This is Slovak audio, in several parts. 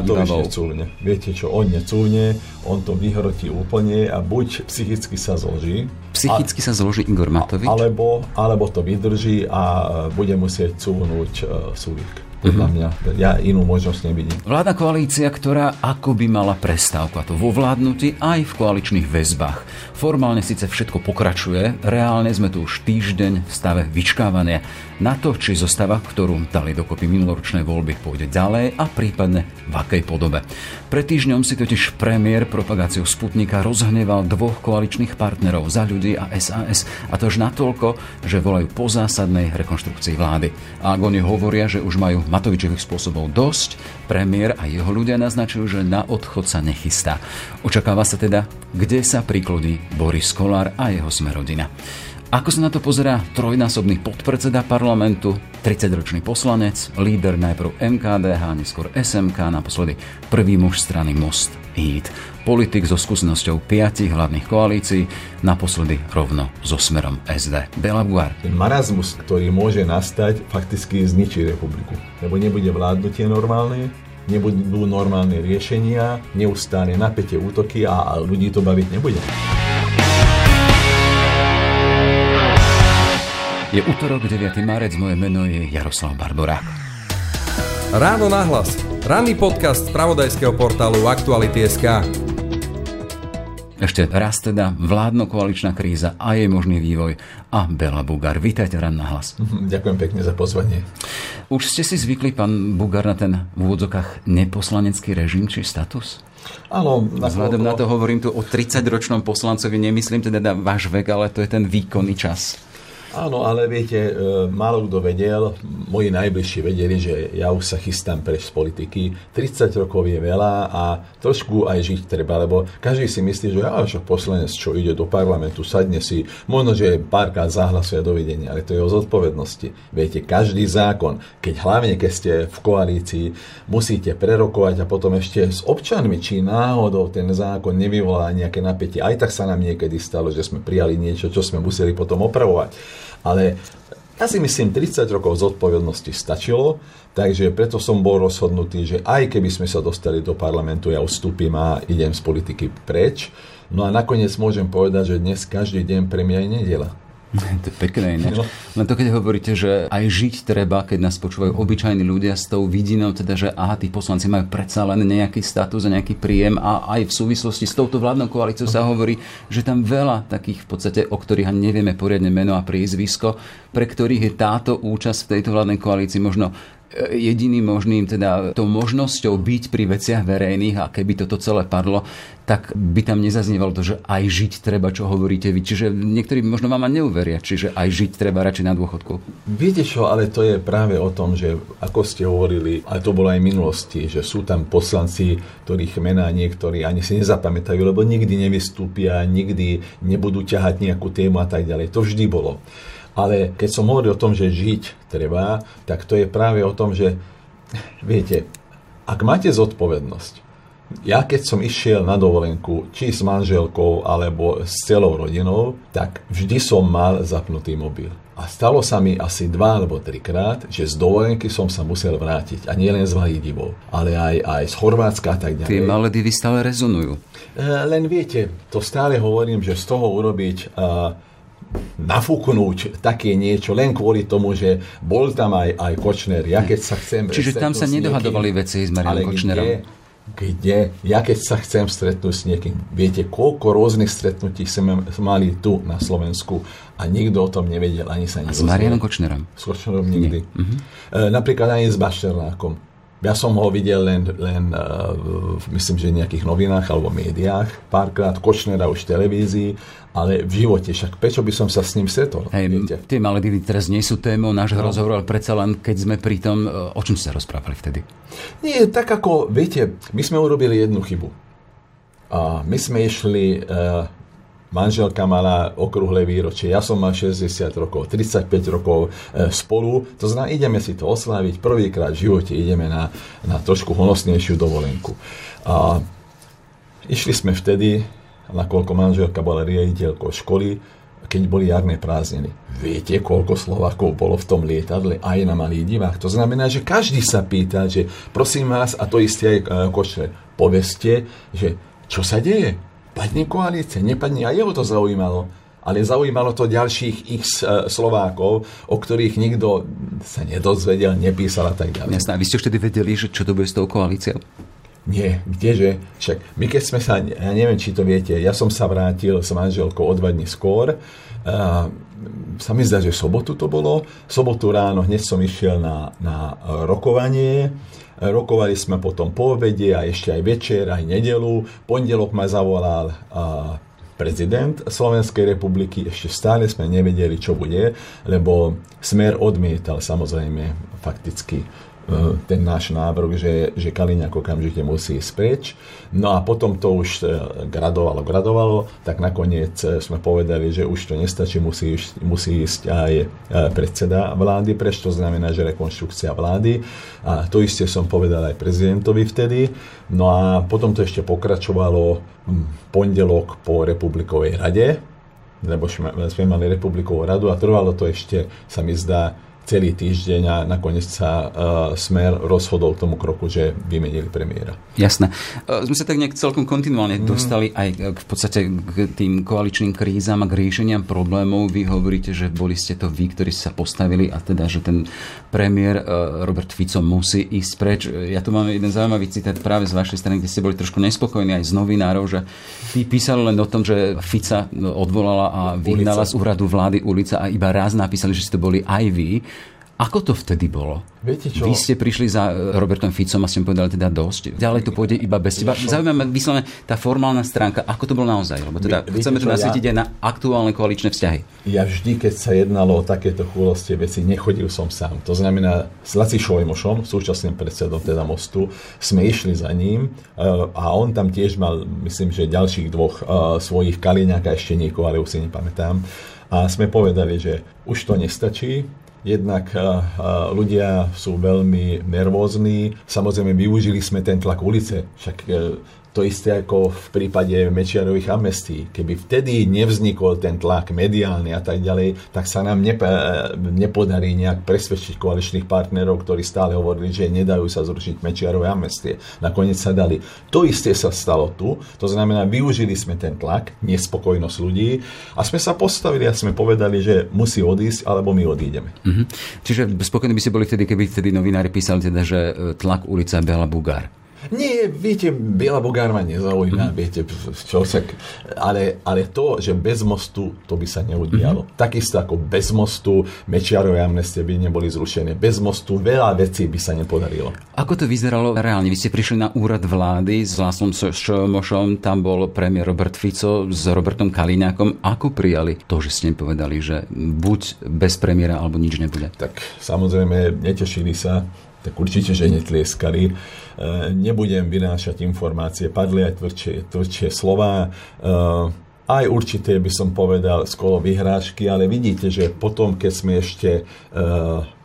Matovič necúvne. Viete čo, on necúvne, on to vyhrotí úplne a buď psychicky sa zloží. Psychicky a, sa zloží Igor Matovič? Alebo, alebo to vydrží a bude musieť cúvnuť uh, Sulík. Podľa mhm. mňa. Ja inú možnosť nevidím. Vládna koalícia, ktorá ako by mala prestávku, a to vo vládnutí aj v koaličných väzbách. Formálne síce všetko pokračuje, reálne sme tu už týždeň v stave vyčkávania na to, či zostava, ktorú dali dokopy minuloročné voľby, pôjde ďalej a prípadne v akej podobe. Pred týždňom si totiž premiér propagáciou Sputnika rozhneval dvoch koaličných partnerov za ľudí a SAS a to až natoľko, že volajú po zásadnej rekonštrukcii vlády. A ak oni hovoria, že už majú Matovičových spôsobov dosť, premiér a jeho ľudia naznačujú, že na odchod sa nechystá. Očakáva sa teda, kde sa priklodí Boris Kolár a jeho smerodina. Ako sa na to pozerá trojnásobný podpredseda parlamentu, 30-ročný poslanec, líder najprv MKDH, neskôr SMK, naposledy prvý muž strany Most Hit. Politik so skúsenosťou piatich hlavných koalícií, naposledy rovno so smerom SD. Bela Buar. Ten marazmus, ktorý môže nastať, fakticky zničí republiku. Lebo nebude vládnutie normálne, nebudú normálne riešenia, neustále napätie útoky a ľudí to baviť nebude. Je útorok, 9. marec, moje meno je Jaroslav Barborák. Ráno nahlas. Ranný podcast z pravodajského portálu Aktuality.sk. Ešte raz teda vládno-koaličná kríza a jej možný vývoj a Bela Bugar. Vítajte ran na hlas. Ďakujem pekne za pozvanie. Už ste si zvykli, pán Bugar, na ten v úvodzokách neposlanecký režim či status? Áno. Vzhľadom na to hovorím tu o 30-ročnom poslancovi, nemyslím teda na váš vek, ale to je ten výkonný čas. Áno, ale viete, e, málo kto vedel, moji najbližší vedeli, že ja už sa chystám preč z politiky. 30 rokov je veľa a trošku aj žiť treba, lebo každý si myslí, že ja však poslanec, čo ide do parlamentu, sadne si, možno, že párkrát zahlasuje dovidenia, ale to je o zodpovednosti. Viete, každý zákon, keď hlavne keď ste v koalícii, musíte prerokovať a potom ešte s občanmi, či náhodou ten zákon nevyvolá nejaké napätie. Aj tak sa nám niekedy stalo, že sme prijali niečo, čo sme museli potom opravovať. Ale ja si myslím, 30 rokov zodpovednosti stačilo, takže preto som bol rozhodnutý, že aj keby sme sa dostali do parlamentu, ja ustúpim a idem z politiky preč. No a nakoniec môžem povedať, že dnes každý deň pre mňa je nedela. To je pekné? No. Len to, keď hovoríte, že aj žiť treba, keď nás počúvajú obyčajní ľudia s tou vidinou, teda, že aha, tí poslanci majú predsa len nejaký status a nejaký príjem a aj v súvislosti s touto vládnou koalíciou sa hovorí, že tam veľa takých v podstate, o ktorých ani nevieme poriadne meno a priezvisko, pre ktorých je táto účasť v tejto vládnej koalícii možno jediným možným, teda tou možnosťou byť pri veciach verejných a keby toto celé padlo, tak by tam nezaznievalo to, že aj žiť treba, čo hovoríte vy. Čiže niektorí možno vám ani neuveria, čiže aj žiť treba radšej na dôchodku. Viete čo, ale to je práve o tom, že ako ste hovorili, ale to bolo aj v minulosti, že sú tam poslanci, ktorých mená niektorí ani si nezapamätajú, lebo nikdy nevystúpia, nikdy nebudú ťahať nejakú tému a tak ďalej. To vždy bolo. Ale keď som hovoril o tom, že žiť treba, tak to je práve o tom, že viete, ak máte zodpovednosť, ja keď som išiel na dovolenku, či s manželkou, alebo s celou rodinou, tak vždy som mal zapnutý mobil. A stalo sa mi asi dva alebo trikrát, že z dovolenky som sa musel vrátiť. A nie len z Vahidivou, ale aj, aj z Chorvátska a tak ďalej. Tie Maledivy stále rezonujú. E, len viete, to stále hovorím, že z toho urobiť... Uh, nafúknúť také niečo len kvôli tomu, že bol tam aj, aj Kočner. Ja keď sa chcem... Čiže tam sa nedohadovali niekým, veci s Marianom Kočnerom? Kde, kde, ja keď sa chcem stretnúť s niekým, viete, koľko rôznych stretnutí sme mali tu na Slovensku a nikto o tom nevedel, ani sa nedozvedel. A s Marianom Kočnerom? S Kočnerom nikdy. Uh-huh. E, napríklad ani s Bašternákom. Ja som ho videl len, len uh, myslím, že v nejakých novinách alebo médiách, párkrát Kočnera už v televízii, ale v živote, však prečo by som sa s ním stretol? Hej, tie Maledivy teraz nie sú témou nášho no. rozhovoru, ale predsa len keď sme pri tom, e, o čom ste rozprávali vtedy? Nie, tak ako, viete, my sme urobili jednu chybu. A my sme išli uh, manželka mala okrúhle výročie, ja som mal 60 rokov, 35 rokov e, spolu, to znamená, ideme si to osláviť, prvýkrát v živote ideme na, na trošku honosnejšiu dovolenku. A išli sme vtedy, nakoľko manželka bola riaditeľkou školy, keď boli jarné prázdniny. Viete, koľko Slovákov bolo v tom lietadle aj na malý divách? To znamená, že každý sa pýta, že prosím vás, a to isté aj e, Košer, poveste, že čo sa deje? Padne koalícia, nepadne, a jeho to zaujímalo ale zaujímalo to ďalších x e, Slovákov, o ktorých nikto sa nedozvedel, nepísal a tak ďalej. Jasné, a vy ste vtedy vedeli, že čo to bude s tou koalíciou? Nie, kdeže? Však my keď sme sa, ja neviem, či to viete, ja som sa vrátil s manželkou o dva dní skôr. Uh, sa mi zdá, že sobotu to bolo. Sobotu ráno hneď som išiel na, na rokovanie. Rokovali sme potom po obede a ešte aj večer, aj nedelu. Pondelok ma zavolal uh, prezident Slovenskej republiky. Ešte stále sme nevedeli, čo bude, lebo Smer odmietal samozrejme fakticky ten náš návrh, že, že Kaliňák okamžite musí ísť preč. No a potom to už e, gradovalo, gradovalo, tak nakoniec e, sme povedali, že už to nestačí, musí, musí ísť aj predseda vlády preč, to znamená, že rekonštrukcia vlády. A to isté som povedal aj prezidentovi vtedy. No a potom to ešte pokračovalo pondelok po republikovej rade, lebo sme mali republikovú radu a trvalo to ešte, sa mi zdá, celý týždeň a nakoniec sa uh, Smer rozhodol k tomu kroku, že vymenili premiéra. Jasné. Uh, sme sa tak nejak celkom kontinuálne mm. dostali aj k, v podstate k tým koaličným krízam a k riešeniam problémov. Vy hovoríte, že boli ste to vy, ktorí sa postavili a teda, že ten premiér uh, Robert Fico musí ísť preč. Ja tu mám jeden zaujímavý citát práve z vašej strany, kde ste boli trošku nespokojní aj z novinárov, že vy písali len o tom, že Fica odvolala a vyhnala z úradu vlády ulica a iba raz napísali, že ste to boli aj vy. Ako to vtedy bolo? Viete čo? Vy ste prišli za e, Robertom Ficom a ste mu povedali teda dosť. Ďalej to pôjde iba bez teba. Zaujímavé vyslovene tá formálna stránka, ako to bolo naozaj? Lebo teda Vy, chceme to nasvietiť ja, aj na aktuálne koaličné vzťahy. Ja vždy, keď sa jednalo o takéto chôlostie veci, nechodil som sám. To znamená, s Laci Šojmošom, súčasným predsedom teda mostu, sme išli za ním e, a on tam tiež mal, myslím, že ďalších dvoch e, svojich Kaliňáka, ešte niekoho, ale už si nepamätám. A sme povedali, že už to nestačí, Jednak ľudia sú veľmi nervózni. Samozrejme, využili sme ten tlak ulice. Však e, to isté ako v prípade Mečiarových amnestí. Keby vtedy nevznikol ten tlak mediálny a tak ďalej, tak sa nám nepo, nepodarí nejak presvedčiť koaličných partnerov, ktorí stále hovorili, že nedajú sa zrušiť Mečiarové amnestie. Nakoniec sa dali. To isté sa stalo tu. To znamená, využili sme ten tlak, nespokojnosť ľudí a sme sa postavili a sme povedali, že musí odísť, alebo my odídeme. Mm-hmm. Čiže spokojní by ste boli vtedy, keby vtedy novinári písali teda, že e, tlak ulica Bela Bugár. Nie, viete, Biela Bogár ma nezaujíma, mm-hmm. viete, čo sa, ale, ale to, že bez mostu, to by sa neudialo. Mm-hmm. Takisto ako bez mostu, Mečiarové amnestie by neboli zrušené. Bez mostu veľa vecí by sa nepodarilo. Ako to vyzeralo reálne? Vy ste prišli na úrad vlády s Lásom Šomošom, tam bol premiér Robert Fico s Robertom Kaliňákom. Ako prijali to, že ste povedali, že buď bez premiéra, alebo nič nebude? Tak samozrejme, netešili sa tak určite, že netlieskali. E, nebudem vynášať informácie, padli aj tvrdšie, tvrdšie slova, e, aj určité by som povedal skolo vyhrážky, ale vidíte, že potom, keď sme ešte e,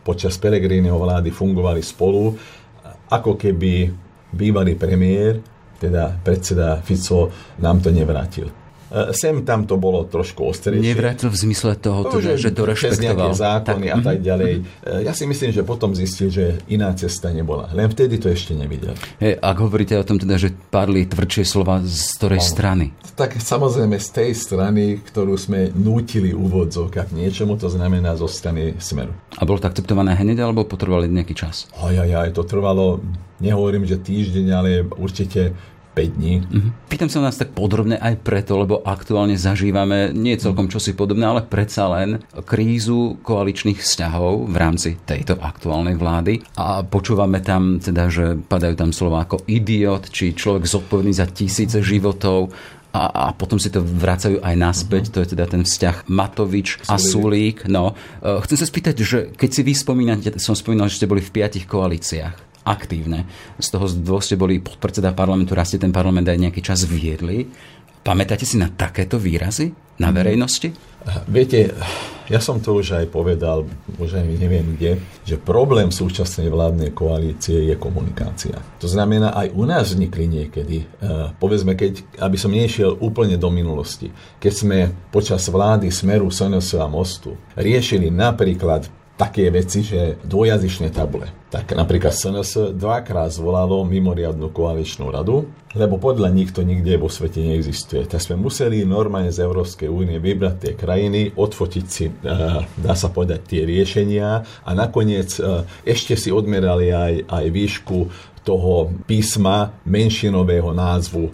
počas Pelegríneho vlády fungovali spolu, ako keby bývalý premiér, teda predseda Fico, nám to nevrátil. E, sem tam to bolo trošku ostrejšie. Nevrátil v zmysle toho, to, že, že to rešpektoval. zákony tak. a tak mhm. ďalej. E, ja si myslím, že potom zistil, že iná cesta nebola. Len vtedy to ešte nevidel. Hey, ak hovoríte o tom teda, že padli tvrdšie slova z ktorej no, strany? Tak samozrejme z tej strany, ktorú sme nútili úvodzov k niečomu, to znamená zo strany Smeru. A bolo to akceptované hneď, alebo potrebovali nejaký čas? Aj, aj, aj, to trvalo, nehovorím, že týždeň, ale určite 5 dní. Mm-hmm. Pýtam sa nás tak podrobne aj preto, lebo aktuálne zažívame nie celkom čosi podobné, ale predsa len krízu koaličných vzťahov v rámci tejto aktuálnej vlády a počúvame tam teda, že padajú tam slova ako idiot, či človek zodpovedný za tisíce životov, a, a potom si to vracajú aj naspäť, uh-huh. to je teda ten vzťah Matovič a Sulík. No, e, chcem sa spýtať, že keď si vy spomínate, som spomínal, že ste boli v piatich koalíciách aktívne. Z toho dvoch ste boli podpredseda parlamentu, raz ste ten parlament aj nejaký čas viedli. Pamätáte si na takéto výrazy na verejnosti? Viete, ja som to už aj povedal, už aj neviem kde, že problém súčasnej vládnej koalície je komunikácia. To znamená, aj u nás vznikli niekedy, uh, povedzme, keď, aby som nešiel úplne do minulosti, keď sme počas vlády Smeru, SNS a Mostu riešili napríklad také veci, že dvojazyčné tabule. Tak napríklad SNS dvakrát zvolalo mimoriadnu koaličnú radu, lebo podľa nich to nikde vo svete neexistuje. Tak sme museli normálne z Európskej únie vybrať tie krajiny, odfotiť si, eh, dá sa povedať, tie riešenia a nakoniec eh, ešte si odmerali aj, aj výšku toho písma menšinového názvu, eh,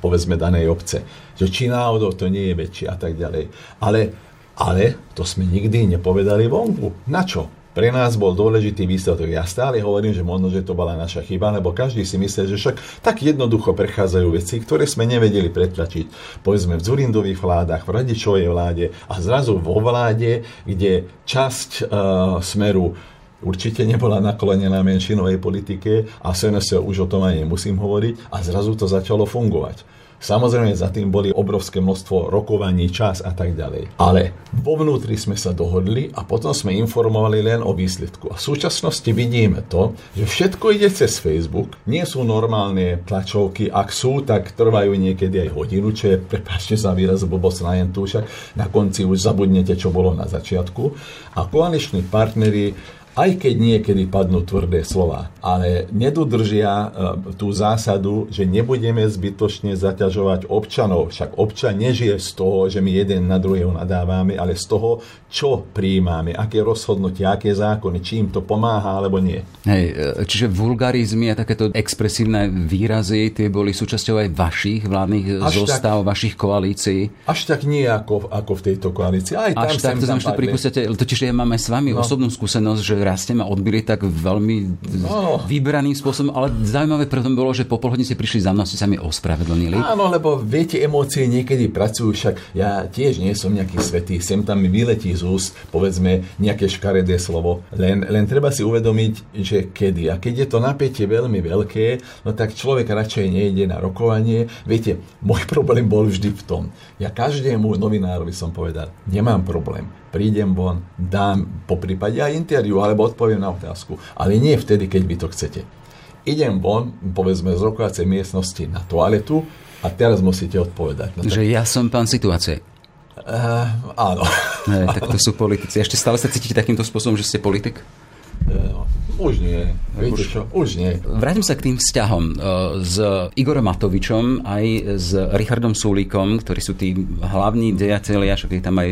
povedzme, danej obce. Že či náhodou to nie je väčšie a tak ďalej. Ale ale to sme nikdy nepovedali vonku. Na čo? Pre nás bol dôležitý výsledok. Ja stále hovorím, že možno, že to bola naša chyba, lebo každý si myslel, že však tak jednoducho prechádzajú veci, ktoré sme nevedeli pretlačiť. Povedzme v Zurindových vládach, v Radičovej vláde a zrazu vo vláde, kde časť uh, smeru určite nebola naklonená menšinovej politike a SNS už o tom aj nemusím hovoriť a zrazu to začalo fungovať. Samozrejme, za tým boli obrovské množstvo rokovaní, čas a tak ďalej. Ale vo vnútri sme sa dohodli a potom sme informovali len o výsledku. A v súčasnosti vidíme to, že všetko ide cez Facebook. Nie sú normálne tlačovky. Ak sú, tak trvajú niekedy aj hodinu, čo je, prepáčte za výraz, blbosť na jentu, však na konci už zabudnete, čo bolo na začiatku. A koaliční partneri aj keď niekedy padnú tvrdé slova, ale nedodržia e, tú zásadu, že nebudeme zbytočne zaťažovať občanov. Však občan nežije z toho, že my jeden na druhého nadávame, ale z toho, čo prijímame, aké rozhodnutia, aké zákony, či im to pomáha alebo nie. Hej, e, čiže vulgarizmy a takéto expresívne výrazy, tie boli súčasťou aj vašich vládnych až zostav, tak, vašich koalícií? Až tak nie ako, ako v tejto koalícii. Aj tam až tak, to znamená, že to pripustíte, totiž ja mám aj s vami no. osobnú skúsenosť, že rastie ma odbili tak veľmi no. vybraným spôsobom, ale zaujímavé pre tom bolo, že po polhodine ste prišli za mnou, ste sa mi ospravedlnili. Áno, lebo viete, emócie niekedy pracujú, však ja tiež nie som nejaký svetý, sem tam mi vyletí z úst, povedzme, nejaké škaredé slovo, len, len treba si uvedomiť, že kedy. A keď je to napätie veľmi veľké, no tak človek radšej nejde na rokovanie. Viete, môj problém bol vždy v tom. Ja každému novinárovi som povedal, nemám problém prídem von, dám po prípade aj interviu, alebo odpoviem na otázku. Ale nie vtedy, keď vy to chcete. Idem von, povedzme z rokovacej miestnosti na toaletu a teraz musíte odpovedať. No, tak... Že ja som pán situácie. Uh, áno. Hej, tak to sú politici. Ešte stále sa cítite takýmto spôsobom, že ste politik? Uh, už nie. Viete už, čo? Už nie. Vrátim sa k tým vzťahom e, s Igorom Matovičom aj s Richardom Sulíkom, ktorí sú tí hlavní dejatelia, však je tam aj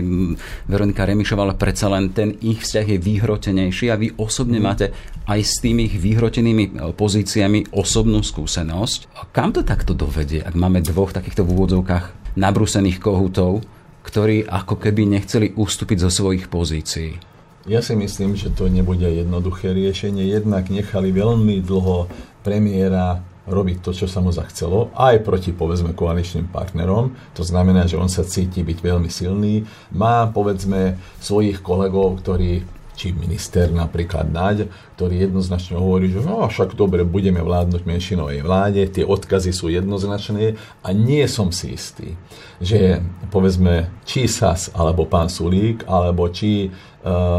Veronika Remišová, ale predsa len ten ich vzťah je vyhrotenejší a vy osobne mm. máte aj s tými ich vyhrotenými e, pozíciami osobnú skúsenosť. Kam to takto dovedie, ak máme dvoch takýchto v úvodzovkách nabrúsených kohutov, ktorí ako keby nechceli ustúpiť zo svojich pozícií? Ja si myslím, že to nebude jednoduché riešenie. Jednak nechali veľmi dlho premiéra robiť to, čo sa mu zachcelo, aj proti, povedzme, koaličným partnerom. To znamená, že on sa cíti byť veľmi silný. Má, povedzme, svojich kolegov, ktorí či minister napríklad Naď, ktorý jednoznačne hovorí, že no však dobre, budeme vládnuť menšinovej vláde, tie odkazy sú jednoznačné a nie som si istý, že povedzme či SAS alebo pán Sulík, alebo či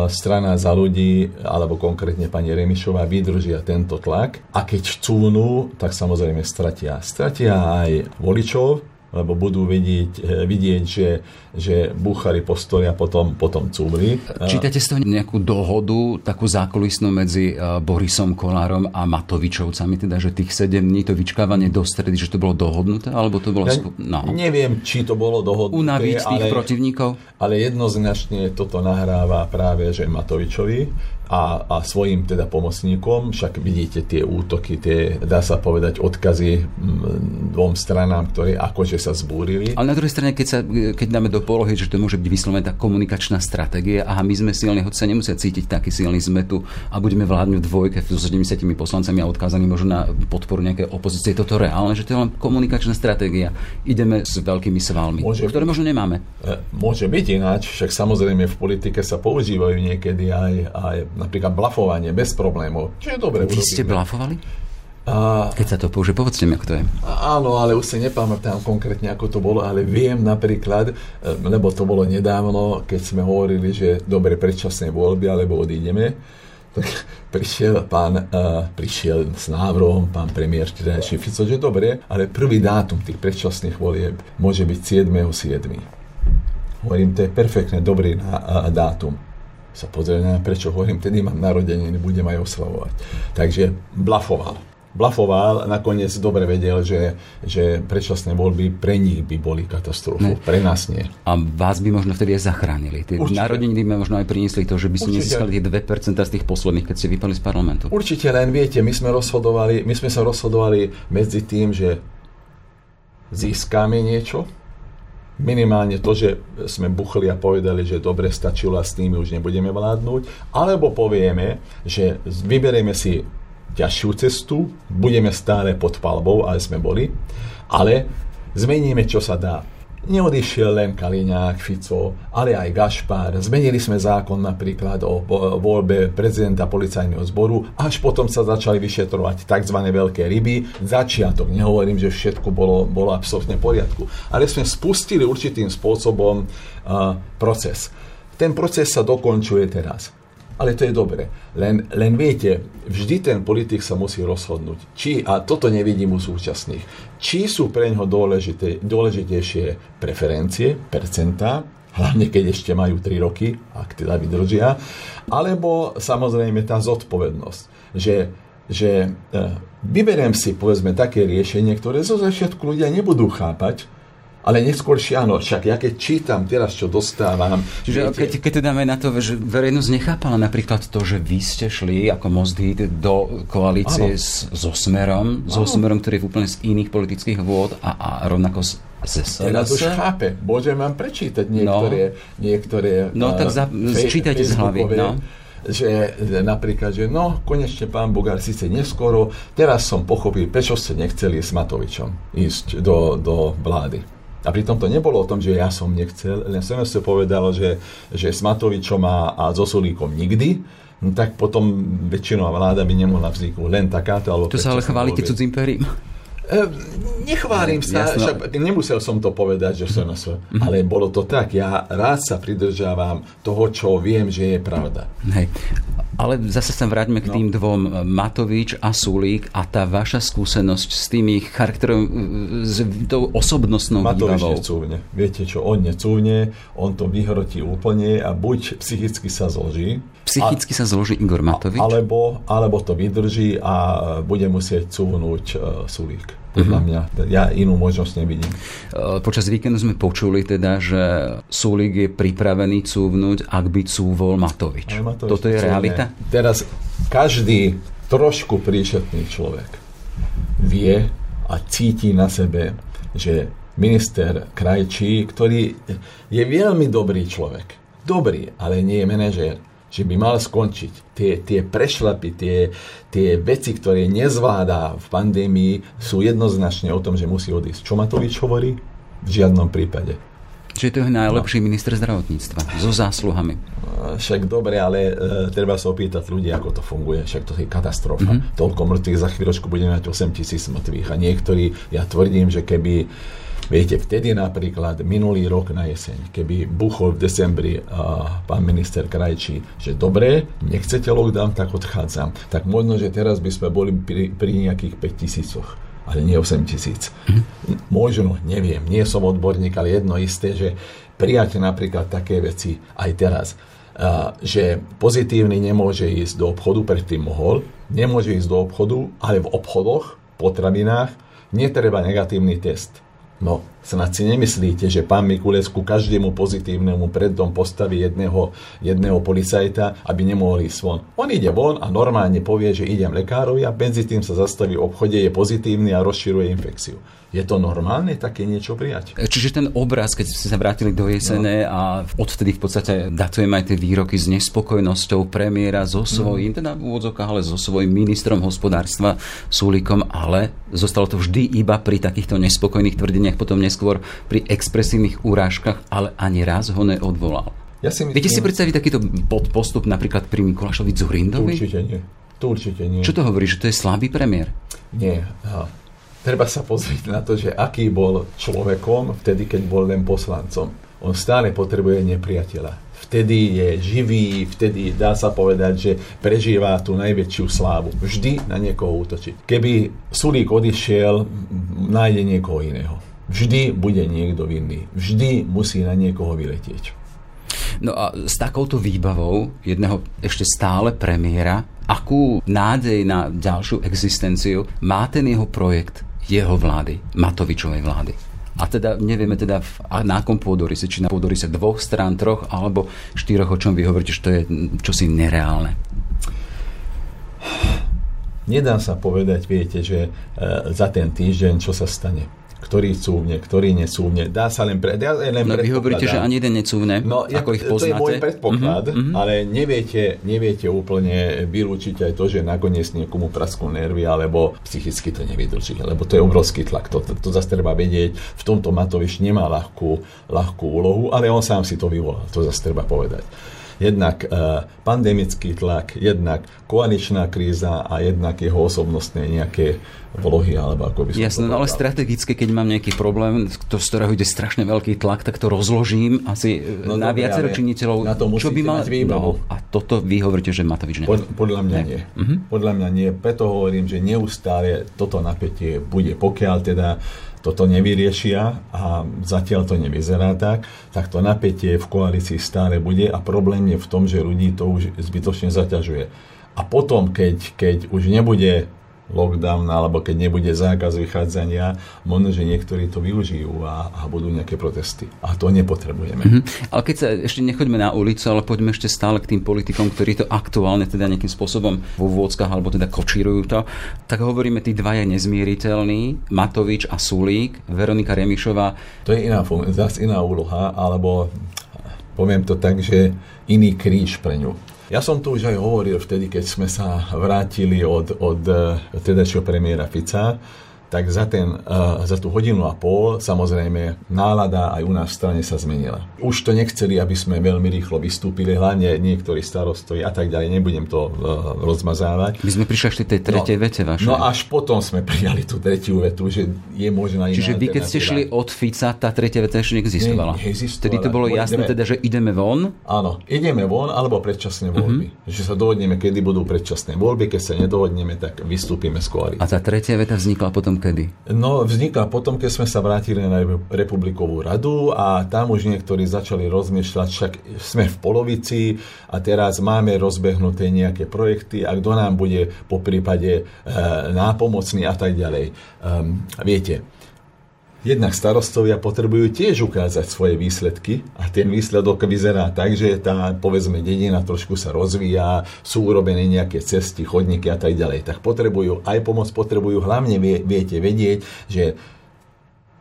strana za ľudí, alebo konkrétne pani Remišová vydržia tento tlak a keď cúnu, tak samozrejme stratia. Stratia aj voličov, lebo budú vidieť, eh, vidieť že, že búchali po stole a potom, potom cúvli. Čítate z toho nejakú dohodu, takú zákulisnú medzi eh, Borisom Kolárom a Matovičovcami, teda, že tých 7 dní to vyčkávanie do stredy, že to bolo dohodnuté, alebo to bolo... Ja no. Neviem, či to bolo dohodnuté, Unaviť tých ale, protivníkov? Ale jednoznačne toto nahráva práve, že Matovičovi, a, a svojim teda pomocníkom, však vidíte tie útoky, tie, dá sa povedať, odkazy dvom stranám, ktoré akože sa zbúrili. Ale na druhej strane, keď, sa, keď dáme do polohy, že to môže byť vyslovená tá komunikačná stratégia a my sme silní, hoď sa nemusia cítiť taký silný sme tu a budeme vládnuť dvojke so 70 poslancami a odkázaní možno na podporu nejakej opozície. Je toto reálne, že to je len komunikačná stratégia. Ideme s veľkými svalmi, môže, ktoré možno nemáme. E, môže byť ináč, však samozrejme v politike sa používajú niekedy aj, aj napríklad blafovanie bez problémov. Čo je dobre Vy ste blafovali? A, Keď sa to použije, povedzte mi, ako to je. Áno, ale už si nepamätám konkrétne, ako to bolo, ale viem napríklad, e, lebo to bolo nedávno, keď sme hovorili, že dobre predčasné voľby, alebo odídeme, tak prišiel pán, uh, prišiel s návrhom pán premiér vtedajší Fico, že dobre, ale prvý dátum tých predčasných volieb môže byť 7.7. Hovorím, to je perfektne dobrý na, uh, dátum sa pozrieť na prečo hovorím, tedy mám narodeniny, budem aj oslavovať. Takže blafoval blafoval, nakoniec dobre vedel, že, že predčasné voľby pre nich by boli katastrofou, ne. pre nás nie. A vás by možno vtedy aj zachránili. Tie narodeniny by možno aj priniesli to, že by ste nezískali tie 2% z tých posledných, keď ste vypadli z parlamentu. Určite, len viete, my sme, rozhodovali, my sme sa rozhodovali medzi tým, že získame niečo, minimálne to, že sme buchli a povedali, že dobre stačilo a s tými už nebudeme vládnuť, alebo povieme, že vyberieme si ťažšiu cestu, budeme stále pod palbou, ale sme boli, ale zmeníme, čo sa dá. Neodišiel len Kaliňák, Fico, ale aj Gašpár. Zmenili sme zákon napríklad o voľbe prezidenta policajného zboru, až potom sa začali vyšetrovať tzv. veľké ryby. Začiatok, nehovorím, že všetko bolo, bolo absolútne v poriadku, ale sme spustili určitým spôsobom uh, proces. Ten proces sa dokončuje teraz. Ale to je dobre. Len, len viete, vždy ten politik sa musí rozhodnúť. Či, a toto nevidím u súčasných, či sú pre ňoho dôležité, dôležitejšie preferencie, percentá, hlavne keď ešte majú 3 roky, ak teda vydržia, alebo samozrejme tá zodpovednosť, že, že e, vyberiem si povedzme také riešenie, ktoré zo začiatku ľudia nebudú chápať, ale neskôr áno, však ja keď čítam teraz, čo dostávam... Čiže viete, keď, keď dáme na to, že verejnosť nechápala napríklad to, že vy ste šli ako Most Hit do koalície s, so Smerom, áno. so Smerom, ktorý je úplne z iných politických vôd a, a rovnako z Teraz už chápe. Môžem vám prečítať niektoré... No, niektoré, no tak za, fej, čítajte z hlavy. No že napríklad, že no, konečne pán Bugár, síce neskoro, teraz som pochopil, prečo ste nechceli s Matovičom ísť do, do vlády. A pritom to nebolo o tom, že ja som nechcel, len som si povedal, že, že s Matovičom a, a so Sulíkom nikdy, no tak potom väčšinová vláda by nemohla vzniknúť len takáto. Alebo to sa ale chválite cudzím perím. E, nechválim sa, však nemusel som to povedať, že som na svoj, ale bolo to tak. Ja rád sa pridržávam toho, čo viem, že je pravda. Hej. Ale zase sa vráťme k no. tým dvom, Matovič a Sulík a tá vaša skúsenosť s tými charakterom, e, s tou osobnostnou Matovič výbavou. necúvne. Viete čo, on necúvne, on to vyhrotí úplne a buď psychicky sa zloží. Psychicky a, sa zloží Igor Matovič? Alebo, alebo to vydrží a bude musieť cúvnuť uh, Sulík podľa mm-hmm. mňa. Ja inú možnosť nevidím. E, počas víkendu sme počuli teda, že Súlik je pripravený cúvnuť, ak by cúvol Matovič. Matovič Toto je realita? Teraz každý trošku príšetný človek vie a cíti na sebe, že minister Krajčí, ktorý je veľmi dobrý človek, dobrý, ale nie je manažér, že by mal skončiť. Tie, tie prešlapy, tie, tie veci, ktoré nezvláda v pandémii, sú jednoznačne o tom, že musí odísť. Čo Matovič hovorí? V žiadnom prípade. Čiže to je najlepší no. minister zdravotníctva so zásluhami. Však dobre, ale e, treba sa opýtať ľudí, ako to funguje. Však to je katastrofa. Mm-hmm. Toľko mŕtvych, za chvíľočku budeme mať 8 tisíc mŕtvych. A niektorí, ja tvrdím, že keby Viete, vtedy napríklad minulý rok na jeseň, keby buchol v decembri uh, pán minister Krajčí, že dobre, nechcete lockdown, tak odchádzam. Tak možno, že teraz by sme boli pri, pri nejakých 5 tisícoch ale nie 8 tisíc. Mm. Možno, neviem, nie som odborník, ale jedno isté, že prijať napríklad také veci aj teraz, že pozitívny nemôže ísť do obchodu, predtým mohol, nemôže ísť do obchodu, ale v obchodoch, potravinách, netreba negatívny test No, snad si nemyslíte, že pán Mikulec ku každému pozitívnemu predom postaví jedného, jedného policajta, aby nemohol ísť von. On ide von a normálne povie, že idem lekárovi a medzi tým sa zastaví v obchode, je pozitívny a rozširuje infekciu. Je to normálne také niečo prijať? Čiže ten obraz, keď ste sa vrátili do jesene no. a odtedy v podstate datujem aj tie výroky s nespokojnosťou premiéra so svojím, mm. teda v úvodzokách, ale so svojím ministrom hospodárstva Súlikom, ale zostalo to vždy iba pri takýchto nespokojných tvrdeniach, potom neskôr pri expresívnych urážkach, ale ani raz ho neodvolal. Ja si myslím, Viete si predstaviť takýto postup napríklad pri Mikulášovi Zurindovi? Určite nie. To určite nie. Čo to hovorí, že to je slabý premiér? Nie. Aha. Treba sa pozrieť na to, že aký bol človekom vtedy, keď bol len poslancom. On stále potrebuje nepriateľa. Vtedy je živý, vtedy dá sa povedať, že prežíva tú najväčšiu slávu. Vždy na niekoho útočí. Keby Sulík odišiel, nájde niekoho iného. Vždy bude niekto vinný. Vždy musí na niekoho vyletieť. No a s takouto výbavou jedného ešte stále premiéra, akú nádej na ďalšiu existenciu má ten jeho projekt jeho vlády, Matovičovej vlády? A teda nevieme teda na akom pôdorise, či na pôdorise dvoch strán, troch alebo štyroch, o čom vy hovoríte, že to je čosi nereálne. Nedá sa povedať, viete, že e, za ten týždeň, čo sa stane ktorý cúvne, ktorý necúvne. Dá sa len pre... Dá len no vy hovoríte, že ani jeden necúvne, no, ako ich poznáte. To je môj predpoklad, uh-huh. ale neviete, neviete úplne vylúčiť aj to, že nakoniec niekomu prasknú nervy, alebo psychicky to nevydrží, lebo to je obrovský tlak. To, to, to zase treba vedieť. V tomto Matovič nemá ľahkú, ľahkú úlohu, ale on sám si to vyvolal. To zase treba povedať jednak uh, pandemický tlak, jednak koaličná kríza a jednak jeho osobnostné nejaké vlohy, alebo ako by som Jasné, no ale strategicky, keď mám nejaký problém, to, z ktorého ide strašne veľký tlak, tak to rozložím asi e, no, na dobre, viacero činiteľov. Na to čo by mal... No, a toto vy hovoríte, že Matovič nie. Pod, podľa mňa nie. Uh-huh. Podľa mňa nie. Preto hovorím, že neustále toto napätie bude. Pokiaľ teda toto nevyriešia a zatiaľ to nevyzerá tak, tak to napätie v koalícii stále bude a problém je v tom, že ľudí to už zbytočne zaťažuje. A potom, keď, keď už nebude lockdown alebo keď nebude zákaz vychádzania, možno, že niektorí to využijú a, a budú nejaké protesty. A to nepotrebujeme. Mm-hmm. Ale keď sa ešte nechoďme na ulicu, ale poďme ešte stále k tým politikom, ktorí to aktuálne teda nejakým spôsobom vo vôdzkach alebo teda kočírujú to, tak hovoríme tí dvaja nezmieriteľní, Matovič a Sulík, Veronika Remišová. To je iná, zase iná úloha, alebo poviem to tak, že iný kríž pre ňu. Ja som tu už aj hovoril vtedy, keď sme sa vrátili od, od eh, tedajšieho premiéra Fica, tak za, ten, uh, za tú hodinu a pol samozrejme nálada aj u nás v strane sa zmenila. Už to nechceli, aby sme veľmi rýchlo vystúpili, hlavne niektorí starostovi a tak ďalej, nebudem to uh, rozmazávať. My sme prišli až tej tretej no, vete vašej. No až potom sme prijali tú tretiu vetu, že je možná Čiže vy keď ste šli od Fica, tá tretia veta ešte neexistovala. Ne, Vtedy to bolo jasné, ideme, teda, že ideme von? Áno, ideme von alebo predčasné voľby. Uh-huh. Že sa dohodneme, kedy budú predčasné voľby, keď sa nedohodneme, tak vystúpime z koalície. A tá tretia veta vznikla potom kedy? No, vznikla potom, keď sme sa vrátili na Republikovú radu a tam už niektorí začali rozmýšľať, však sme v polovici a teraz máme rozbehnuté nejaké projekty a kto nám bude po prípade e, nápomocný a tak ďalej. Um, viete, jednak starostovia potrebujú tiež ukázať svoje výsledky a ten výsledok vyzerá tak, že tá, povedzme, dedina trošku sa rozvíja, sú urobené nejaké cesty, chodníky a tak ďalej. Tak potrebujú aj pomoc, potrebujú hlavne, vie, viete, vedieť, že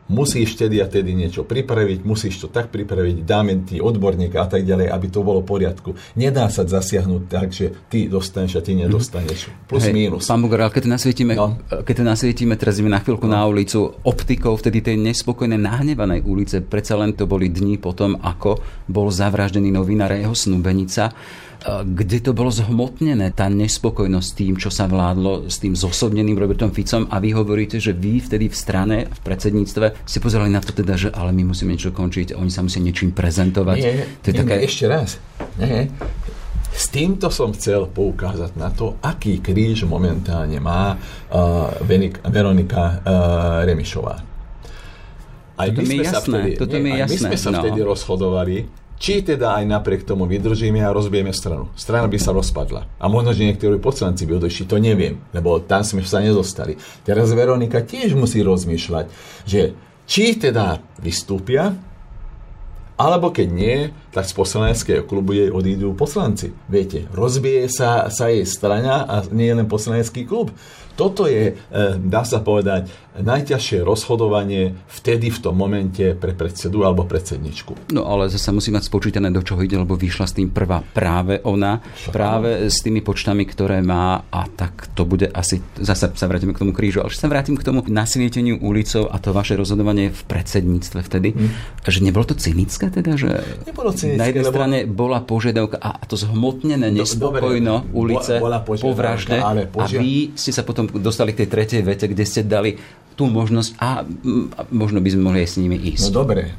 musíš tedy a tedy niečo pripraviť, musíš to tak pripraviť, dáme ti odborníka a tak ďalej, aby to bolo v poriadku. Nedá sa zasiahnuť tak, že ty dostaneš a ty nedostaneš. Plus Hej, mínus. Pán Bugor, keď nasvietime, no. keď nasvietime, teraz na chvíľku no. na ulicu optikou vtedy tej nespokojnej, nahnevanej ulice, predsa len to boli dni potom, ako bol zavraždený novinár jeho snúbenica kde to bolo zhmotnené, tá nespokojnosť tým, čo sa vládlo s tým zosobneným Robertom Ficom a vy hovoríte, že vy vtedy v strane, v predsedníctve ste pozerali na to teda, že ale my musíme niečo končiť, oni sa musia niečím prezentovať. Nie, to je nie, také... ešte raz. Nie. S týmto som chcel poukázať na to, aký kríž momentálne má uh, Veronika uh, Remišová. Aj toto my, sme jasné, vtedy, toto nie, mi je jasné. my sme sa no. vtedy rozhodovali, či teda aj napriek tomu vydržíme a rozbijeme stranu. Strana by sa rozpadla. A možno, že niektorí poslanci by odešli, to neviem, lebo tam sme sa nezostali. Teraz Veronika tiež musí rozmýšľať, že či teda vystúpia, alebo keď nie, tak z poslaneckého klubu jej odídu poslanci. Viete, rozbije sa, sa jej strana a nie len poslanecký klub. Toto je, e, dá sa povedať, najťažšie rozhodovanie vtedy v tom momente pre predsedu alebo predsedničku. No ale zase musí mať spočítané, do čoho ide, lebo vyšla s tým prvá práve ona, Čo práve s tými počtami, ktoré má a tak to bude asi, zase sa vrátime k tomu krížu, ale sa vrátim k tomu nasvieteniu ulicov a to vaše rozhodovanie v predsedníctve vtedy, hmm. že nebolo to cynické teda, že nebolo cynické, Na jednej lebo... strane bola požiadavka, a to zhmotnené nespokojno dobre, ulice bola po vražde ale požia... a vy ste sa potom dostali k tej tretej vete, kde ste dali tú možnosť a, a možno by sme mohli aj s nimi ísť. No dobre,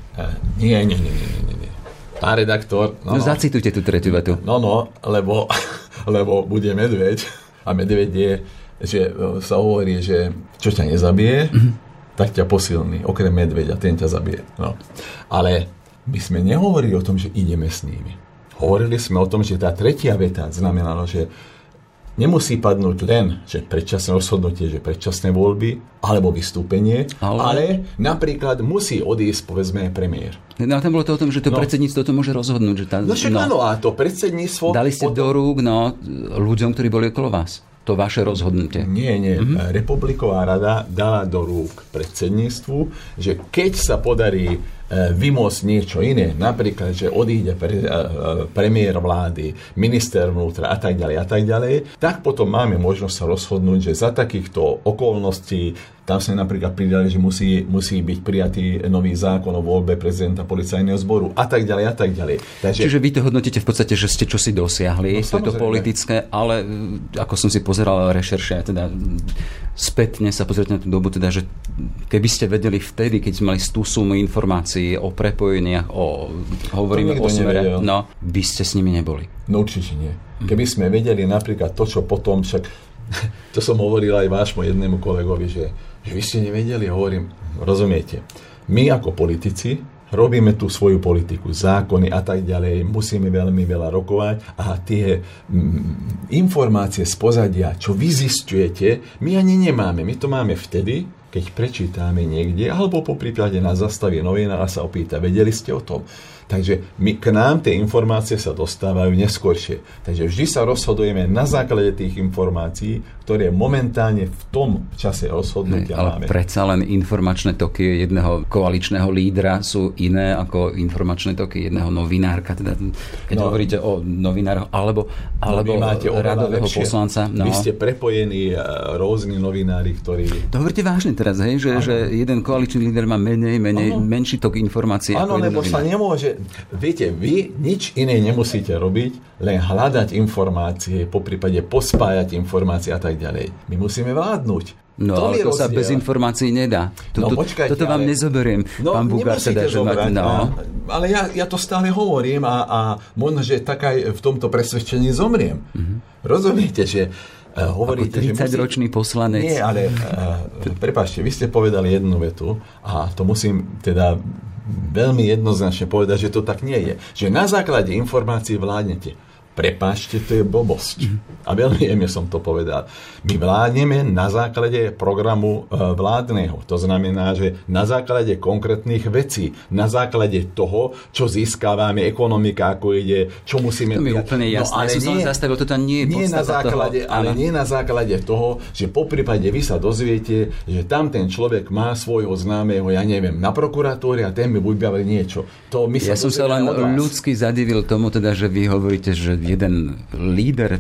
nie, nie, nie, nie, nie. nie. Pán redaktor... No, no, no zacitujte tú tretiu vetu. No, no, lebo, lebo bude medveď a medveď je, že sa hovorí, že čo ťa nezabije, mm-hmm. tak ťa posilní, okrem medveďa, ten ťa zabije. No. Ale my sme nehovorili o tom, že ideme s nimi. Hovorili sme o tom, že tá tretia veta znamenala, že nemusí padnúť len, že predčasné rozhodnutie, že predčasné voľby, alebo vystúpenie, ale, ale napríklad musí odísť, povedzme, premiér. No a tam bolo to o tom, že to no. predsedníctvo to môže rozhodnúť. Že tá, no však no, áno, a to predsedníctvo... Dali ste potom... do rúk no, ľuďom, ktorí boli okolo vás to vaše rozhodnutie? Nie, nie. Mm-hmm. Republiková rada dala do rúk predsedníctvu, že keď sa podarí E, vymôcť niečo iné, napríklad, že odíde pre, e, e, premiér vlády, minister vnútra a tak ďalej a tak ďalej, tak potom máme možnosť sa rozhodnúť, že za takýchto okolností tam sme napríklad pridali, že musí, musí byť prijatý nový zákon o voľbe prezidenta policajného zboru a tak ďalej a tak ďalej. Takže... Čiže vy to hodnotíte v podstate, že ste čosi dosiahli, no, to je to politické, ale ako som si pozeral rešerše, teda spätne sa pozrieť na tú dobu, teda, že keby ste vedeli vtedy, keď sme mali tú sumu informácií o prepojeniach, o, hovoríme o smere, no, by ste s nimi neboli. No určite nie. Keby sme vedeli napríklad to, čo potom, však to som hovoril aj vášmu jednému kolegovi, že že vy ste nevedeli, hovorím, rozumiete, my ako politici robíme tú svoju politiku, zákony a tak ďalej, musíme veľmi veľa rokovať a tie mm, informácie z pozadia, čo vy zistujete, my ani nemáme. My to máme vtedy, keď prečítame niekde, alebo po prípade nás zastaví novinár a sa opýta, vedeli ste o tom? Takže my, k nám tie informácie sa dostávajú neskôršie. Takže vždy sa rozhodujeme na základe tých informácií, ktoré momentálne v tom čase rozhodnutia ale máme. predsa len informačné toky jedného koaličného lídra sú iné ako informačné toky jedného novinárka. Teda, keď no, hovoríte o novinároch alebo, no, alebo no, máte radového lepšie. poslanca. No. Vy ste prepojení e, rôzni novinári, ktorí... To hovoríte vážne teraz, hej? Že, že jeden koaličný líder má menej, menej, ano. menší tok informácií. Áno, lebo novinár. sa nemôže, viete, vy nič iné nemusíte robiť, len hľadať informácie, po prípade pospájať informácie a tak ďalej. My musíme vládnuť. No, to ale to sa bez informácií nedá. Tu, no, počkajte, toto vám ale... nezoberiem, no, pán Bugár. Teda, že mať, no. Ale ja, ja to stále hovorím a, a možno, že tak aj v tomto presvedčení zomriem. Mm-hmm. Rozumiete, že uh, hovoríte, Ako 30-ročný musí... poslanec. Nie, ale uh, prepáčte, vy ste povedali jednu vetu a to musím teda veľmi jednoznačne povedať, že to tak nie je. Že na základe informácií vládnete. Prepáčte, to je blbosť. A veľmi jemne som to povedal. My vládneme na základe programu e, vládneho. To znamená, že na základe konkrétnych vecí, na základe toho, čo získávame, ekonomika, ako ide, čo musíme... To mi je úplne no, jasné. No, ale ja som nie, zastavil, to tam nie je nie na základe, toho. Ale nie na základe toho, že po prípade vy sa dozviete, že tam ten človek má svojho známeho, ja neviem, na prokuratúre a ten mi vybaví niečo. To my ja som sa len ľudsky zadivil tomu, teda, že vy hovoríte, že jeden líder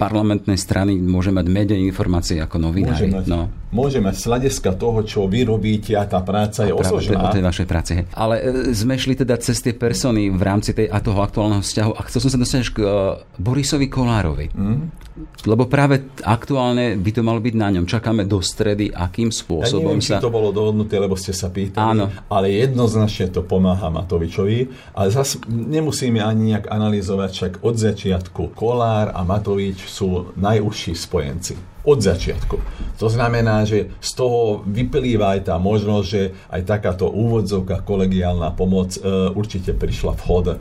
parlamentnej strany môže mať menej informácií ako novinári. Môže mať, no. môže mať sladiska toho, čo vy robíte a tá práca je osožná. O tej vašej práce. Ale e, sme šli teda cez tie persony v rámci tej, a toho aktuálneho vzťahu a chcel som sa dostať k uh, Borisovi Kolárovi. Mm. Lebo práve aktuálne by to malo byť na ňom. Čakáme do stredy, akým spôsobom ja neviem, sa... či to bolo dohodnuté, lebo ste sa pýtali. Áno. Ale jednoznačne to pomáha Matovičovi. Ale zase nemusíme ani nejak analyzovať, však od začiatku Kolár a Matovič sú najúžší spojenci od začiatku. To znamená, že z toho vyplýva aj tá možnosť, že aj takáto úvodzovka kolegiálna pomoc e, určite prišla vhod e,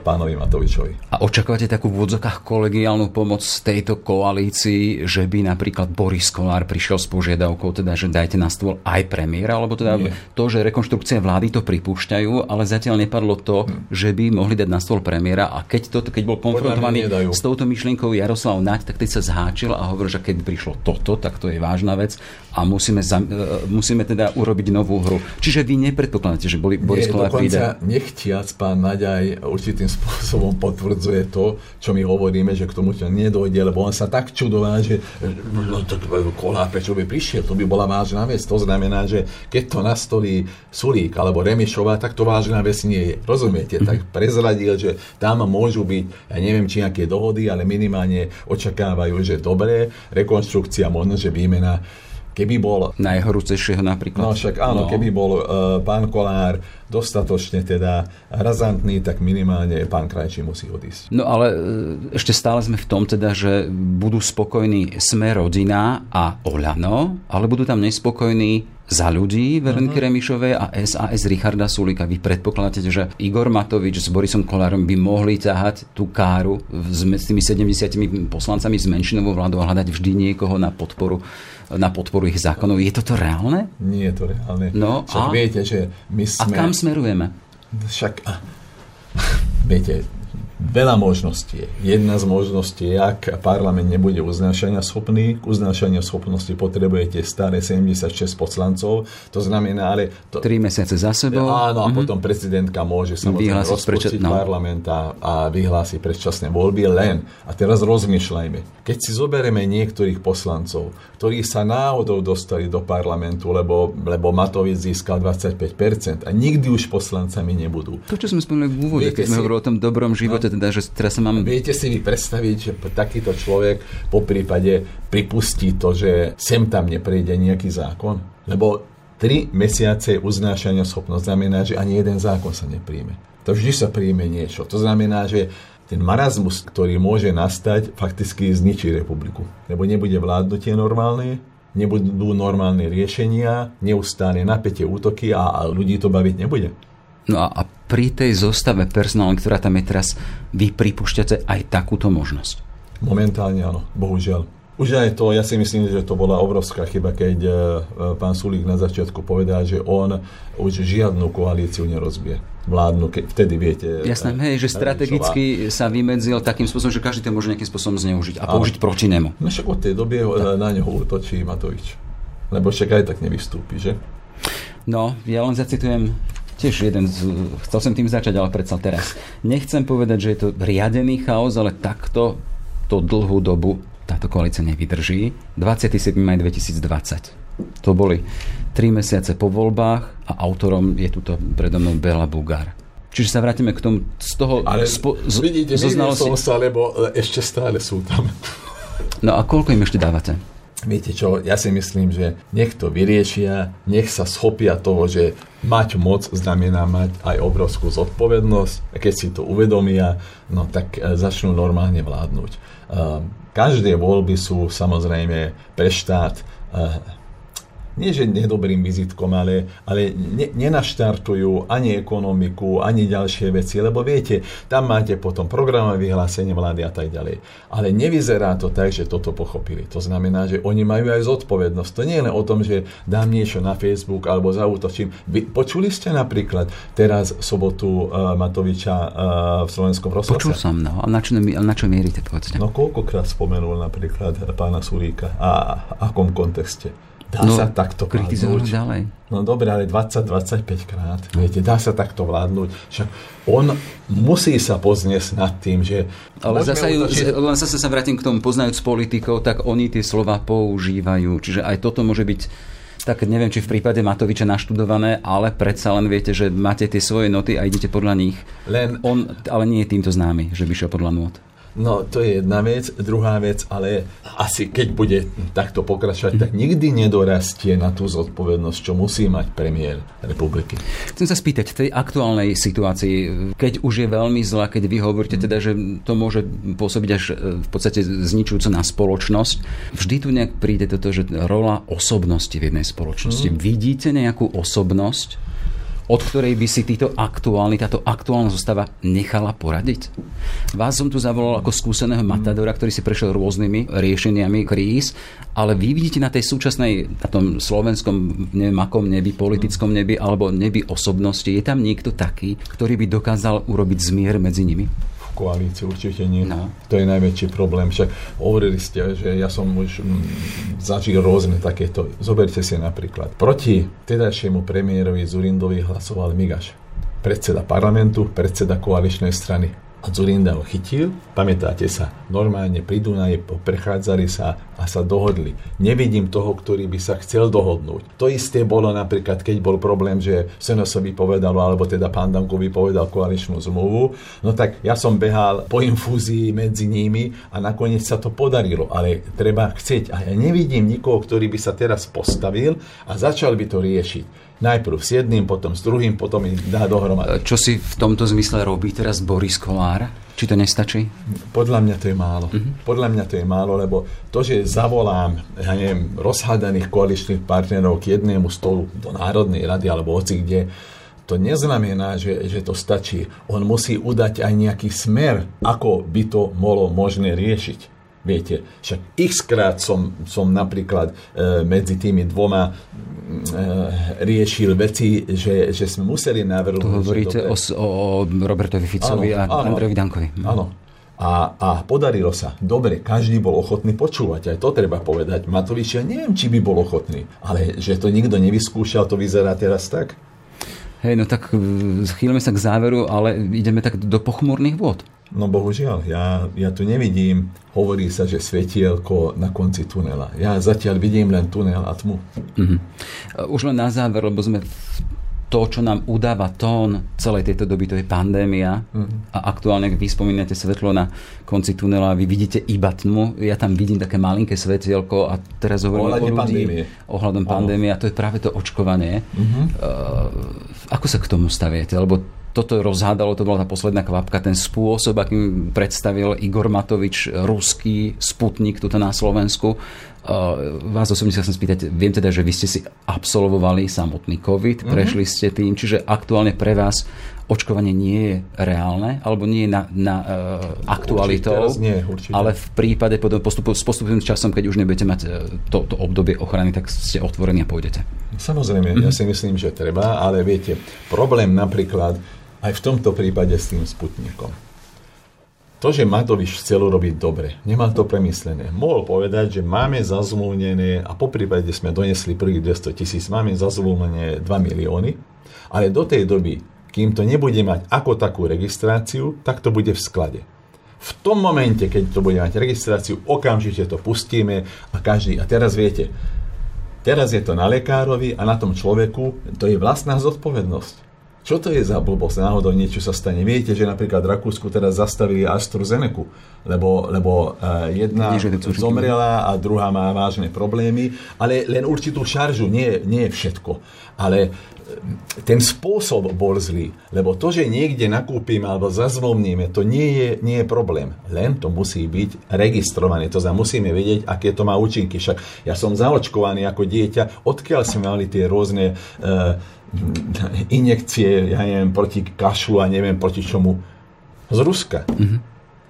pánovi Matovičovi. A očakávate takú v úvodzovkách kolegiálnu pomoc z tejto koalícii, že by napríklad Boris Kolár prišiel s požiadavkou, teda, že dajte na stôl aj premiéra, alebo teda Nie. to, že rekonštrukcia vlády to pripúšťajú, ale zatiaľ nepadlo to, hm. že by mohli dať na stôl premiéra a keď, to, keď bol konfrontovaný s touto myšlienkou Jaroslav Naď, tak teď sa zháčil a hovoril, že keď prišlo toto, tak to je vážna vec a musíme, za, e, musíme teda urobiť novú hru. Čiže vy nepredpokladáte, že boli, Boris Kolár príde? nechtiac pán Naďaj určitým spôsobom potvrdzuje to, čo my hovoríme, že k tomu to nedojde, lebo on sa tak čudová, že no, tak Kolár prečo by prišiel, to by bola vážna vec. To znamená, že keď to nastolí Sulík alebo Remišová, tak to vážna vec nie je. Rozumiete? Tak prezradil, že tam môžu byť, ja neviem, či nejaké dohody, ale minimálne očakávajú, že dobré, rekonštrukcia, možno, že výmena keby bol... Najhorúcejšieho napríklad. No však áno, no. keby bol uh, pán Kolár dostatočne teda razantný, tak minimálne pán Krajčí musí odísť. No ale uh, ešte stále sme v tom teda, že budú spokojní sme rodina a Oľano, ale budú tam nespokojní za ľudí Veronky uh-huh. Remišovej a SAS Richarda Sulika. Vy predpokladáte, že Igor Matovič s Borisom Kolárom by mohli ťahať tú káru s, tými 70 poslancami s menšinovou vládou a hľadať vždy niekoho na podporu na podporu ich zákonov. Je toto reálne? Nie je to reálne. No Však a? viete, že my sme... A kam smerujeme? Však, viete, veľa možností. Jedna z možností ak parlament nebude uznášania schopný, k uznášania schopnosti potrebujete staré 76 poslancov, to znamená, ale... To, 3 mesiace za sebou. Áno, a mm-hmm. potom prezidentka môže samozrejme rozpustiť no. parlament a, a vyhlásiť predčasné voľby len. A teraz rozmýšľajme. Keď si zoberieme niektorých poslancov, ktorí sa náhodou dostali do parlamentu, lebo, lebo Matovič získal 25% a nikdy už poslancami nebudú. To, čo sme spomínali v úvode, keď sme hovorili o tom dobrom živote, no, teda, že teraz sa mám... Viete si vy predstaviť, že takýto človek po prípade pripustí to, že sem tam neprejde nejaký zákon? Lebo tri mesiace uznášania schopnosť znamená, že ani jeden zákon sa nepríjme. To vždy sa príjme niečo. To znamená, že ten marazmus, ktorý môže nastať, fakticky zničí republiku. Lebo nebude vládnutie normálne, nebudú normálne riešenia, neustále napätie útoky a, a ľudí to baviť nebude. No a, a pri tej zostave personálnej, ktorá tam je teraz, vy pripúšťate aj takúto možnosť? Momentálne áno, bohužiaľ. Už aj to, ja si myslím, že to bola obrovská chyba, keď e, pán Sulík na začiatku povedal, že on už žiadnu koalíciu nerozbije. Vládnu, keď vtedy viete... Jasné, hej, že strategicky sa vymedzil takým spôsobom, že každý to môže nejakým spôsobom zneužiť a použiť proti nemu. No však od tej doby na neho útočí Matovič. Lebo však aj tak nevystúpi, že? No, ja len zacitujem tiež jeden z, chcel som tým začať, ale predsa teraz. Nechcem povedať, že je to riadený chaos, ale takto to dlhú dobu táto koalícia nevydrží. 27. maj 2020. To boli tri mesiace po voľbách a autorom je tuto predo mnou Bela Bugár. Čiže sa vrátime k tomu z toho... Ale spo, z, vidíte, zo znalosti... sa, lebo ešte stále sú tam. No a koľko im ešte dávate? Viete čo, ja si myslím, že nech to vyriešia, nech sa schopia toho, že mať moc znamená mať aj obrovskú zodpovednosť. A keď si to uvedomia, no tak e, začnú normálne vládnuť. E, každé voľby sú samozrejme pre štát e, nie že nedobrým vizitkom, ale, ale ne, nenaštartujú ani ekonomiku, ani ďalšie veci, lebo viete, tam máte potom programové vyhlásenie vlády a tak ďalej. Ale nevyzerá to tak, že toto pochopili. To znamená, že oni majú aj zodpovednosť. To nie je len o tom, že dám niečo na Facebook alebo zautočím. Vy počuli ste napríklad teraz sobotu uh, Matoviča uh, v slovenskom rozhlase? Počul som, no. A na čo, na čo mierite, povedzte? No koľkokrát spomenul napríklad pána Sulíka a v akom kontexte? Dá no, sa takto vládnuť. ďalej. No dobre, ale 20-25 krát. Viete, dá sa takto vládnuť. Však on musí sa pozniesť nad tým, že... Ale zase, utočiť... len zase sa vrátim k tomu, poznajúc politikov, tak oni tie slova používajú. Čiže aj toto môže byť tak neviem, či v prípade Matoviča naštudované, ale predsa len viete, že máte tie svoje noty a idete podľa nich. Len... On ale nie je týmto známy, že by šiel podľa not. No, to je jedna vec. Druhá vec, ale asi keď bude takto pokračovať, tak nikdy nedorastie na tú zodpovednosť, čo musí mať premiér republiky. Chcem sa spýtať, v tej aktuálnej situácii, keď už je veľmi zlá, keď vy hovoríte teda, že to môže pôsobiť až e, v podstate zničujúco na spoločnosť, vždy tu nejak príde toto, že rola osobnosti v jednej spoločnosti. Mm. Vidíte nejakú osobnosť, od ktorej by si títo aktuálni, táto aktuálna zostava nechala poradiť? Vás som tu zavolal ako skúseného matadora, ktorý si prešiel rôznymi riešeniami kríz, ale vy vidíte na tej súčasnej, na tom slovenskom, neviem akom nebi, politickom nebi, alebo nebi osobnosti, je tam niekto taký, ktorý by dokázal urobiť zmier medzi nimi? Koalícii, určite nie. No. To je najväčší problém. Však hovorili ste, že ja som už m, zažil rôzne takéto. Zoberte si napríklad. Proti tedajšiemu premiérovi Zurindovi hlasoval Migaš predseda parlamentu, predseda koaličnej strany a Zurinda ho chytil, pamätáte sa, normálne pri Dunaji prechádzali sa a sa dohodli. Nevidím toho, ktorý by sa chcel dohodnúť. To isté bolo napríklad, keď bol problém, že Senosovi povedalo, alebo teda pán Dankovi povedal koaličnú zmluvu, no tak ja som behal po infúzii medzi nimi a nakoniec sa to podarilo, ale treba chcieť. A ja nevidím nikoho, ktorý by sa teraz postavil a začal by to riešiť najprv s jedným, potom s druhým, potom ich dá dohromady. Čo si v tomto zmysle robí teraz Boris Kolár? Či to nestačí? Podľa mňa to je málo. Uh-huh. Podľa mňa to je málo, lebo to, že zavolám ja neviem, rozhádaných koaličných partnerov k jednému stolu do Národnej rady alebo hoci kde, to neznamená, že, že to stačí. On musí udať aj nejaký smer, ako by to bolo možné riešiť. Viete, však x krát som, som napríklad e, medzi tými dvoma e, riešil veci, že, že sme museli navrhnúť. Tu hovoríte o, o Robertovi Ficovi áno, a áno, Andrejovi Dankovi. Hm. Áno. A, a podarilo sa. Dobre, každý bol ochotný počúvať, aj to treba povedať. Matovič, ja neviem, či by bol ochotný, ale že to nikto nevyskúšal, to vyzerá teraz tak? Hej, no tak e, chýlime sa k záveru, ale ideme tak do pochmúrnych vôd. No bohužiaľ, ja, ja tu nevidím, hovorí sa, že svetielko na konci tunela. Ja zatiaľ vidím len tunel a tmu. Mm-hmm. Už len na záver, lebo sme to, čo nám udáva tón celej tejto doby, to je pandémia. Mm-hmm. A aktuálne, ak vy spomínate svetlo na konci tunela, vy vidíte iba tmu. Ja tam vidím také malinké svetielko a teraz hovorím o ľudí pandémie. ohľadom pandémie a to je práve to očkovanie. Mm-hmm. Uh, ako sa k tomu staviete? Lebo toto rozhádalo, to bola tá posledná kvapka, ten spôsob, akým predstavil Igor Matovič ruský sputnik tuto na Slovensku. Uh, vás osobne sa chcem spýtať, viem teda, že vy ste si absolvovali samotný COVID, mm-hmm. prešli ste tým, čiže aktuálne pre vás očkovanie nie je reálne, alebo nie je na, na uh, aktualitou, určite, nie, určite. ale v prípade potom postupu, s postupným časom, keď už nebudete mať uh, to, to obdobie ochrany, tak ste otvorení a pôjdete. Samozrejme, mm-hmm. ja si myslím, že treba, ale viete, problém napríklad aj v tomto prípade s tým Sputnikom. To, že Matovič chcel urobiť dobre, nemal to premyslené. Mohol povedať, že máme zazmluvnené, a po prípade sme donesli prvých 200 tisíc, máme zazmluvnené 2 milióny, ale do tej doby, kým to nebude mať ako takú registráciu, tak to bude v sklade. V tom momente, keď to bude mať registráciu, okamžite to pustíme a každý, a teraz viete, teraz je to na lekárovi a na tom človeku, to je vlastná zodpovednosť. Čo to je za blbosť? Náhodou niečo sa stane. Viete, že napríklad v Rakúsku teraz zastavili AstraZeneca, lebo, lebo uh, jedna zomrela a druhá má vážne problémy, ale len určitú šaržu, nie, nie je všetko. Ale e, ten spôsob bol zlý, lebo to, že niekde nakúpime alebo zazvomníme, to nie je, nie je problém. Len to musí byť registrované. To znamená, musíme vedieť, aké to má účinky. Však ja som zaočkovaný ako dieťa, odkiaľ sme mali tie rôzne uh, injekcie, ja neviem, proti kašlu a neviem proti čomu z Ruska. Mm-hmm.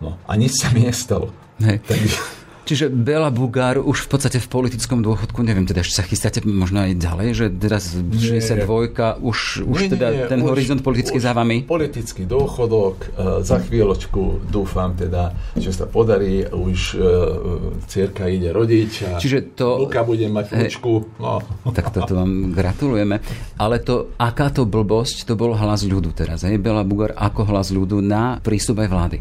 No, a nič sa mi nestalo. Hej. Takže... Čiže Bela Bugár už v podstate v politickom dôchodku, neviem, teda ešte sa chystáte možno aj ďalej, že teraz 62 už, už nie, teda nie, ten už, horizont politický za vami? Politický dôchodok, uh, za chvíľočku dúfam teda, že sa podarí, už uh, cierka ide rodič a Čiže to, Luka bude mať vnúčku. No. Tak toto vám gratulujeme. Ale to, aká to blbosť, to bol hlas ľudu teraz. Hej? Bela Bugár ako hlas ľudu na prístup aj vlády.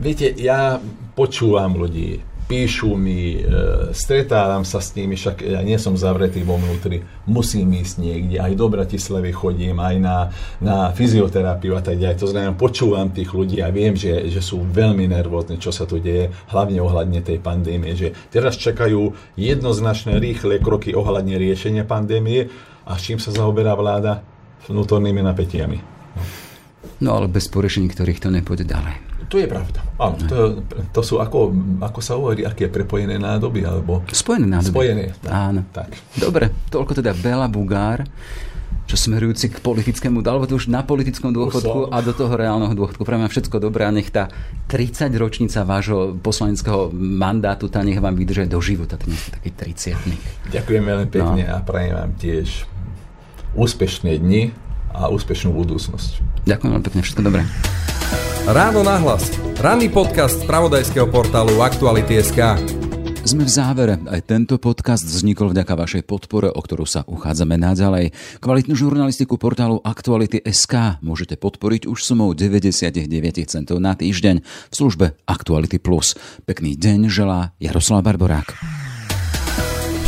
Viete, ja počúvam ľudí píšu mi, e, stretávam sa s nimi, však ja nie som zavretý vo vnútri, musím ísť niekde, aj do Bratislavy chodím, aj na, na fyzioterapiu a tak ďalej. To znamená, počúvam tých ľudí a viem, že, že sú veľmi nervózni, čo sa tu deje, hlavne ohľadne tej pandémie, že teraz čakajú jednoznačné rýchle kroky ohľadne riešenia pandémie a s čím sa zaoberá vláda? Vnútornými napätiami. No. ale bez porešení, ktorých to nepôjde ďalej. To je pravda. Áno, to, to sú ako, ako sa hovorí, aké prepojené nádoby, alebo... Spojené nádoby. Spojené. Tak, Áno. Tak. Dobre, toľko teda Bela Bugár, čo smerujúci k politickému, alebo to už na politickom dôchodku a do toho reálneho dôchodku. Prajem všetko dobré a nech tá 30 ročnica vášho poslaneckého mandátu, tá nech vám vydrží do života, ten ste taký 30 Ďakujem veľmi pekne no. a prajem vám tiež úspešné dni a úspešnú budúcnosť. Ďakujem veľmi pekne, všetko dobré. Ráno nahlas. Ranný podcast z pravodajského portálu Aktuality.sk. Sme v závere. Aj tento podcast vznikol vďaka vašej podpore, o ktorú sa uchádzame naďalej. Kvalitnú žurnalistiku portálu Aktuality.sk môžete podporiť už sumou 99 centov na týždeň v službe Aktuality+. Pekný deň želá Jaroslav Barborák.